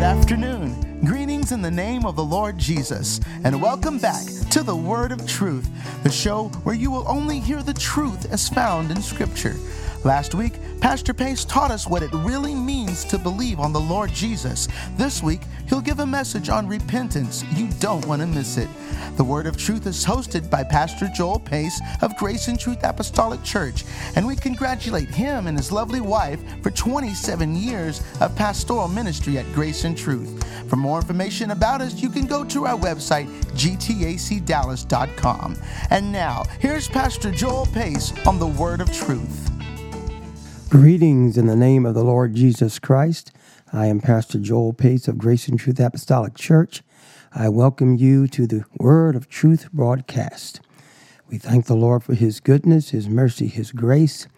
Good afternoon. Greetings in the name of the Lord Jesus, and welcome back to the Word of Truth, the show where you will only hear the truth as found in Scripture. Last week, Pastor Pace taught us what it really means to believe on the Lord Jesus. This week, he'll give a message on repentance. You don't want to miss it. The Word of Truth is hosted by Pastor Joel Pace of Grace and Truth Apostolic Church, and we congratulate him and his lovely wife for 27 years of pastoral ministry at Grace and Truth. For more information about us, you can go to our website, gtacdallas.com. And now, here's Pastor Joel Pace on the Word of Truth. Greetings in the name of the Lord Jesus Christ. I am Pastor Joel Pace of Grace and Truth Apostolic Church. I welcome you to the Word of Truth broadcast. We thank the Lord for His goodness, His mercy, His grace.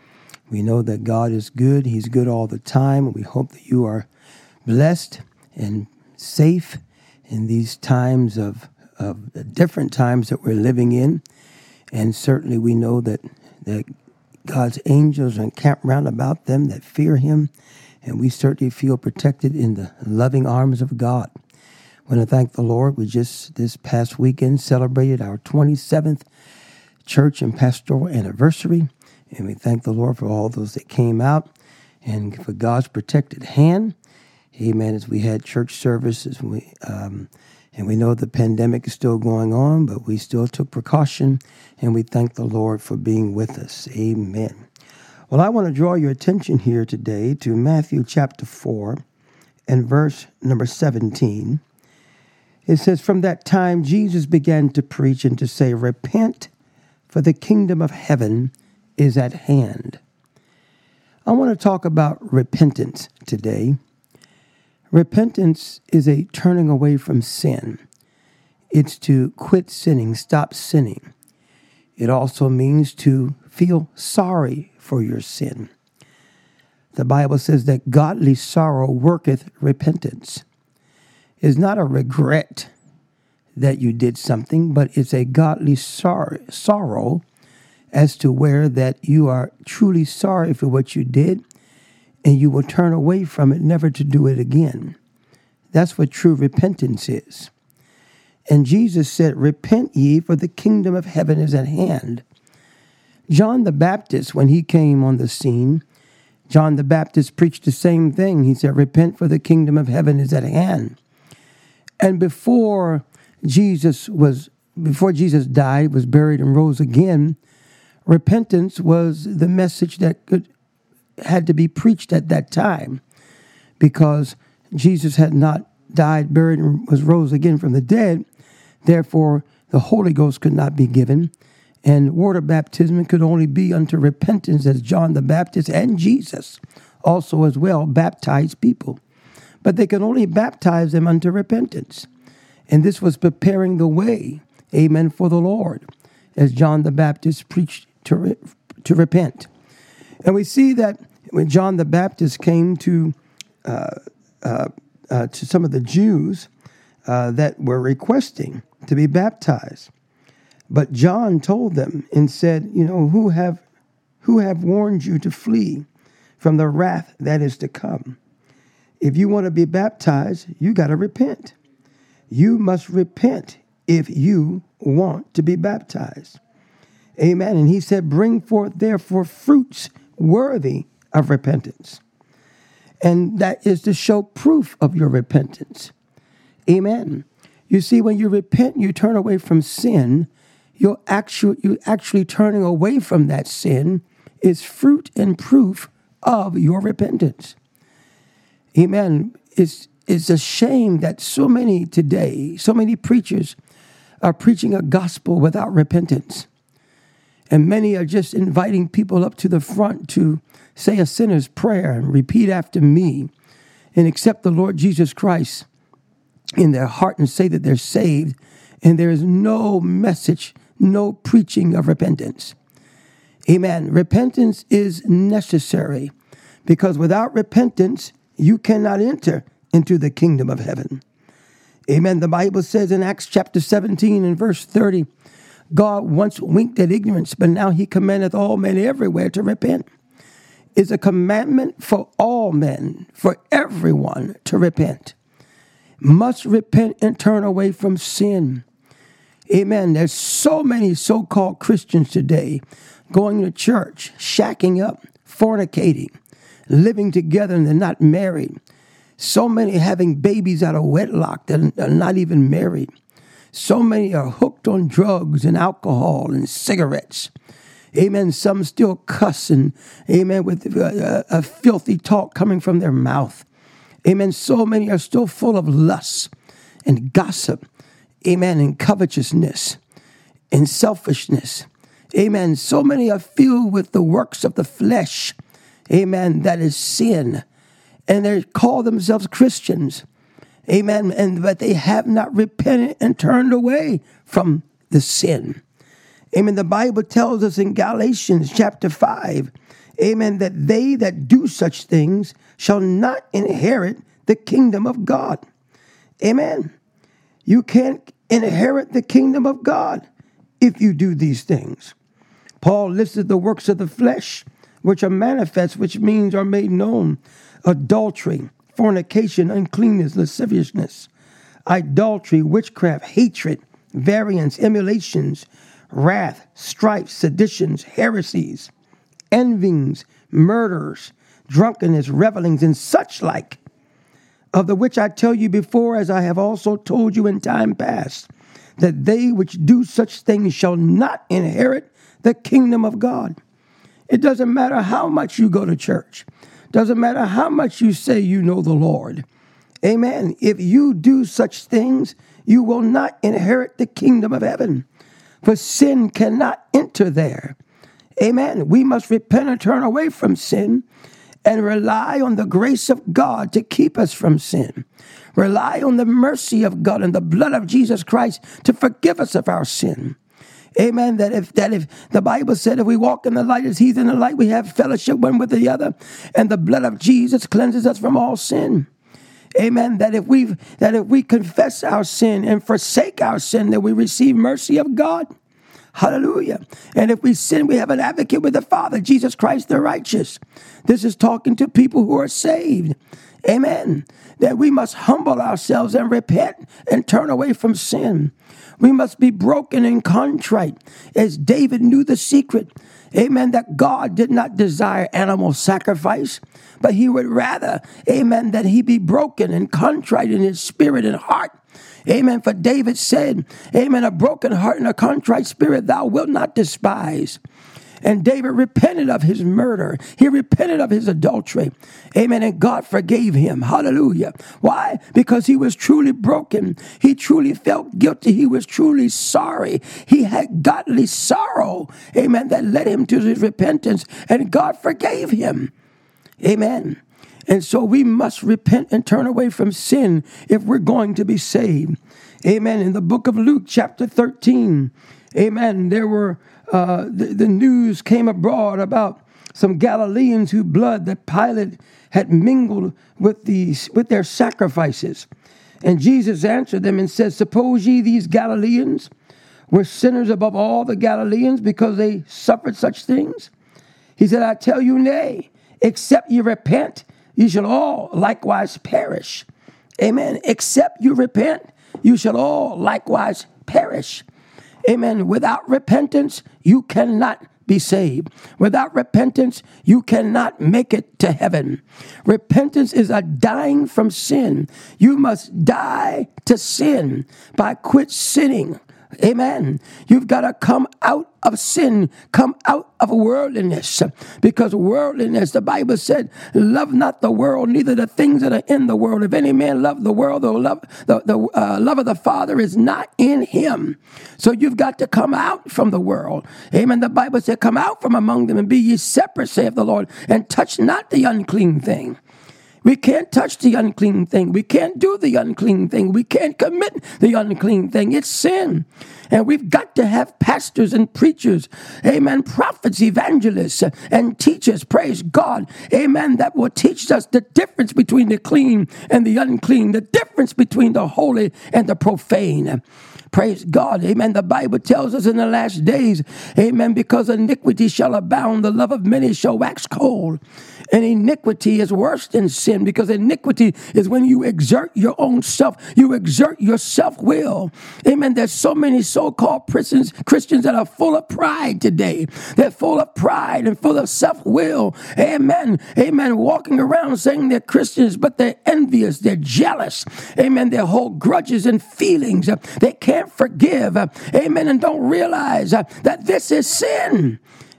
We know that God is good, He's good all the time. We hope that you are blessed and safe in these times of, of different times that we're living in. And certainly we know that, that God's angels are encamped round about them that fear him, and we certainly feel protected in the loving arms of God. I want to thank the Lord. We just this past weekend celebrated our 27th church and pastoral anniversary, and we thank the Lord for all those that came out and for God's protected hand. Amen. As we had church services, we um, and we know the pandemic is still going on, but we still took precaution, and we thank the Lord for being with us. Amen. Well, I want to draw your attention here today to Matthew chapter 4 and verse number 17. It says, From that time, Jesus began to preach and to say, Repent, for the kingdom of heaven is at hand. I want to talk about repentance today. Repentance is a turning away from sin. It's to quit sinning, stop sinning. It also means to feel sorry for your sin. The Bible says that godly sorrow worketh repentance. It's not a regret that you did something, but it's a godly sor- sorrow as to where that you are truly sorry for what you did and you will turn away from it, never to do it again. That's what true repentance is. And Jesus said, Repent ye, for the kingdom of heaven is at hand. John the Baptist, when he came on the scene, John the Baptist preached the same thing. He said, Repent, for the kingdom of heaven is at hand. And before Jesus was before Jesus died, was buried, and rose again, repentance was the message that could had to be preached at that time because Jesus had not died, buried, and was rose again from the dead. Therefore, the Holy Ghost could not be given, and water baptism could only be unto repentance, as John the Baptist and Jesus also as well baptized people. But they could only baptize them unto repentance. And this was preparing the way, amen, for the Lord, as John the Baptist preached to, re- to repent. And we see that when John the Baptist came to uh, uh, uh, to some of the Jews uh, that were requesting to be baptized, but John told them and said, "You know who have who have warned you to flee from the wrath that is to come. If you want to be baptized, you got to repent. You must repent if you want to be baptized." Amen. And he said, Bring forth therefore fruits worthy of repentance. And that is to show proof of your repentance. Amen. You see, when you repent, you turn away from sin, you're actually, you actually turning away from that sin is fruit and proof of your repentance. Amen. It's, it's a shame that so many today, so many preachers are preaching a gospel without repentance. And many are just inviting people up to the front to say a sinner's prayer and repeat after me and accept the Lord Jesus Christ in their heart and say that they're saved. And there is no message, no preaching of repentance. Amen. Repentance is necessary because without repentance, you cannot enter into the kingdom of heaven. Amen. The Bible says in Acts chapter 17 and verse 30, God once winked at ignorance, but now he commandeth all men everywhere to repent. It's a commandment for all men, for everyone to repent. must repent and turn away from sin. Amen. There's so many so called Christians today going to church, shacking up, fornicating, living together, and they're not married. So many having babies out of wedlock that are not even married. So many are hooked on drugs and alcohol and cigarettes. Amen. Some still cussing. Amen. With a, a filthy talk coming from their mouth. Amen. So many are still full of lust and gossip. Amen. And covetousness and selfishness. Amen. So many are filled with the works of the flesh. Amen. That is sin. And they call themselves Christians. Amen. And but they have not repented and turned away from the sin. Amen. The Bible tells us in Galatians chapter 5, amen, that they that do such things shall not inherit the kingdom of God. Amen. You can't inherit the kingdom of God if you do these things. Paul listed the works of the flesh, which are manifest, which means are made known adultery, fornication, uncleanness, lasciviousness, idolatry, witchcraft, hatred, variance, emulations, wrath, strife, seditions, heresies, envyings, murders, drunkenness, revelings, and such like, of the which I tell you before, as I have also told you in time past, that they which do such things shall not inherit the kingdom of God. It doesn't matter how much you go to church, doesn't matter how much you say you know the Lord. Amen. If you do such things, you will not inherit the kingdom of heaven for sin cannot enter there. Amen. We must repent and turn away from sin and rely on the grace of God to keep us from sin. Rely on the mercy of God and the blood of Jesus Christ to forgive us of our sin. Amen. That if that if the Bible said if we walk in the light as he's in the light, we have fellowship one with the other, and the blood of Jesus cleanses us from all sin. Amen. That if we that if we confess our sin and forsake our sin, that we receive mercy of God. Hallelujah. And if we sin, we have an advocate with the Father, Jesus Christ the righteous. This is talking to people who are saved. Amen. That we must humble ourselves and repent and turn away from sin. We must be broken and contrite, as David knew the secret. Amen. That God did not desire animal sacrifice, but he would rather, amen, that he be broken and contrite in his spirit and heart. Amen. For David said, Amen, a broken heart and a contrite spirit thou wilt not despise. And David repented of his murder. He repented of his adultery. Amen. And God forgave him. Hallelujah. Why? Because he was truly broken. He truly felt guilty. He was truly sorry. He had godly sorrow. Amen. That led him to his repentance. And God forgave him. Amen. And so we must repent and turn away from sin if we're going to be saved. Amen. In the book of Luke, chapter 13, amen, there were, uh, the, the news came abroad about some Galileans whose blood that Pilate had mingled with, these, with their sacrifices. And Jesus answered them and said, Suppose ye these Galileans were sinners above all the Galileans because they suffered such things? He said, I tell you, nay, except ye repent, ye shall all likewise perish. Amen. Except you repent, you shall all likewise perish. Amen. Without repentance, you cannot be saved. Without repentance, you cannot make it to heaven. Repentance is a dying from sin. You must die to sin by quit sinning. Amen. You've got to come out of sin, come out of worldliness. Because worldliness, the Bible said, love not the world, neither the things that are in the world. If any man love the world, the love, the, the uh, love of the Father is not in him. So you've got to come out from the world. Amen. The Bible said, come out from among them and be ye separate, saith the Lord, and touch not the unclean thing. We can't touch the unclean thing. We can't do the unclean thing. We can't commit the unclean thing. It's sin. And we've got to have pastors and preachers, amen, prophets, evangelists, and teachers, praise God, amen, that will teach us the difference between the clean and the unclean, the difference between the holy and the profane. Praise God. Amen. The Bible tells us in the last days, amen, because iniquity shall abound, the love of many shall wax cold. And iniquity is worse than sin because iniquity is when you exert your own self, you exert your self will. Amen. There's so many so called Christians, Christians that are full of pride today. They're full of pride and full of self will. Amen. Amen. Walking around saying they're Christians, but they're envious, they're jealous. Amen. They hold grudges and feelings. Uh, they can't forgive. Uh, amen. And don't realize uh, that this is sin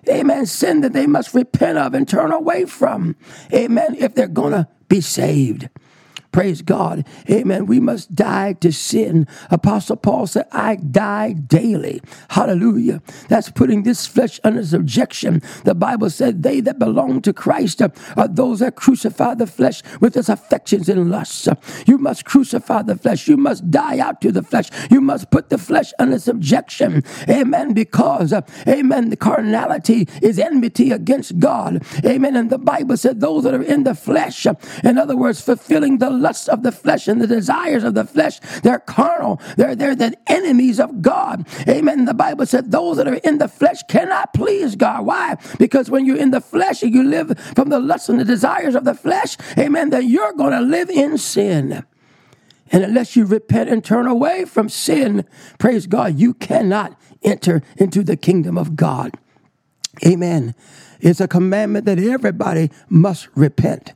amen, sin that they must repent of and turn away from, amen, if they're going to be saved. Praise God. Amen. We must die to sin. Apostle Paul said, I die daily. Hallelujah. That's putting this flesh under subjection. The Bible said, They that belong to Christ are those that crucify the flesh with its affections and lusts. You must crucify the flesh. You must die out to the flesh. You must put the flesh under subjection. Amen. Because, amen, the carnality is enmity against God. Amen. And the Bible said, Those that are in the flesh, in other words, fulfilling the lusts of the flesh and the desires of the flesh. They're carnal. They're, they're the enemies of God. Amen. The Bible said those that are in the flesh cannot please God. Why? Because when you're in the flesh and you live from the lusts and the desires of the flesh, amen, then you're going to live in sin. And unless you repent and turn away from sin, praise God, you cannot enter into the kingdom of God. Amen. It's a commandment that everybody must repent.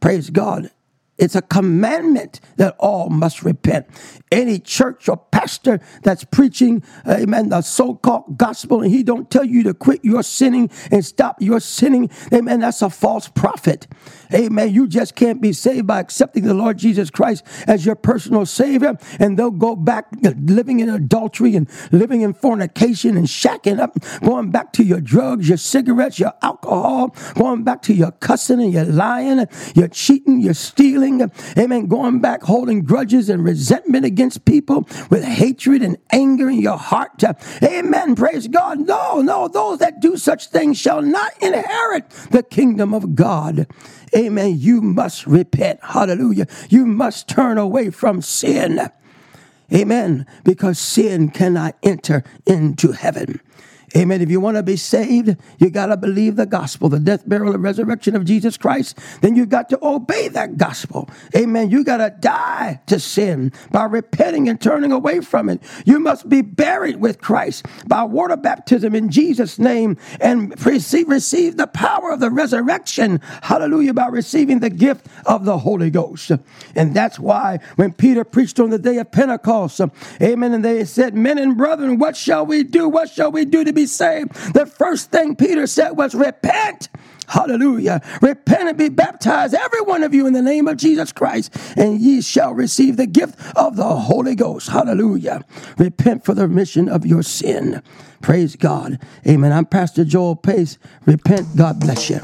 Praise God. It's a commandment that all must repent. Any church or pastor that's preaching, amen, the so-called gospel, and he don't tell you to quit your sinning and stop your sinning, amen, that's a false prophet. Amen. You just can't be saved by accepting the Lord Jesus Christ as your personal Savior, and they'll go back living in adultery and living in fornication and shacking up, going back to your drugs, your cigarettes, your alcohol, going back to your cussing and your lying, your cheating, your stealing. Amen. Going back holding grudges and resentment against people with hatred and anger in your heart. Amen. Praise God. No, no, those that do such things shall not inherit the kingdom of God. Amen. You must repent. Hallelujah. You must turn away from sin. Amen. Because sin cannot enter into heaven. Amen. If you want to be saved, you got to believe the gospel, the death, burial, and resurrection of Jesus Christ. Then you got to obey that gospel. Amen. You got to die to sin by repenting and turning away from it. You must be buried with Christ by water baptism in Jesus' name and receive, receive the power of the resurrection. Hallelujah. By receiving the gift of the Holy Ghost. And that's why when Peter preached on the day of Pentecost, amen, and they said, Men and brethren, what shall we do? What shall we do to be saved, the first thing Peter said was, Repent. Hallelujah. Repent and be baptized, every one of you, in the name of Jesus Christ, and ye shall receive the gift of the Holy Ghost. Hallelujah. Repent for the remission of your sin. Praise God. Amen. I'm Pastor Joel Pace. Repent. God bless you.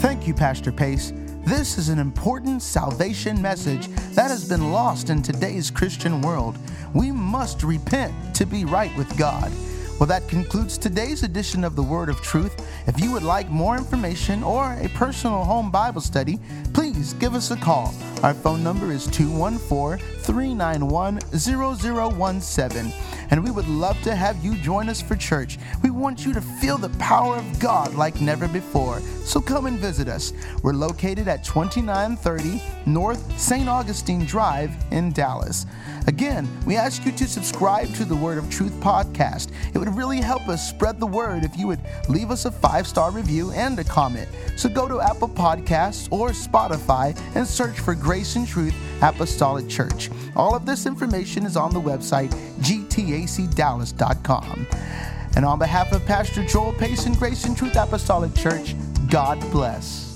Thank you, Pastor Pace. This is an important salvation message that has been lost in today's Christian world. We must repent to be right with God. Well, that concludes today's edition of the Word of Truth. If you would like more information or a personal home Bible study, please give us a call. Our phone number is 214 391 0017, and we would love to have you join us for church. We want you to feel the power of God like never before. So come and visit us. We're located at 2930 North St. Augustine Drive in Dallas. Again, we ask you to subscribe to the Word of Truth podcast. It would really help us spread the word if you would leave us a five star review and a comment. So go to Apple Podcasts or Spotify and search for Grace and Truth Apostolic Church. All of this information is on the website gtacdallas.com. And on behalf of Pastor Joel and Grace and Truth Apostolic Church, God bless.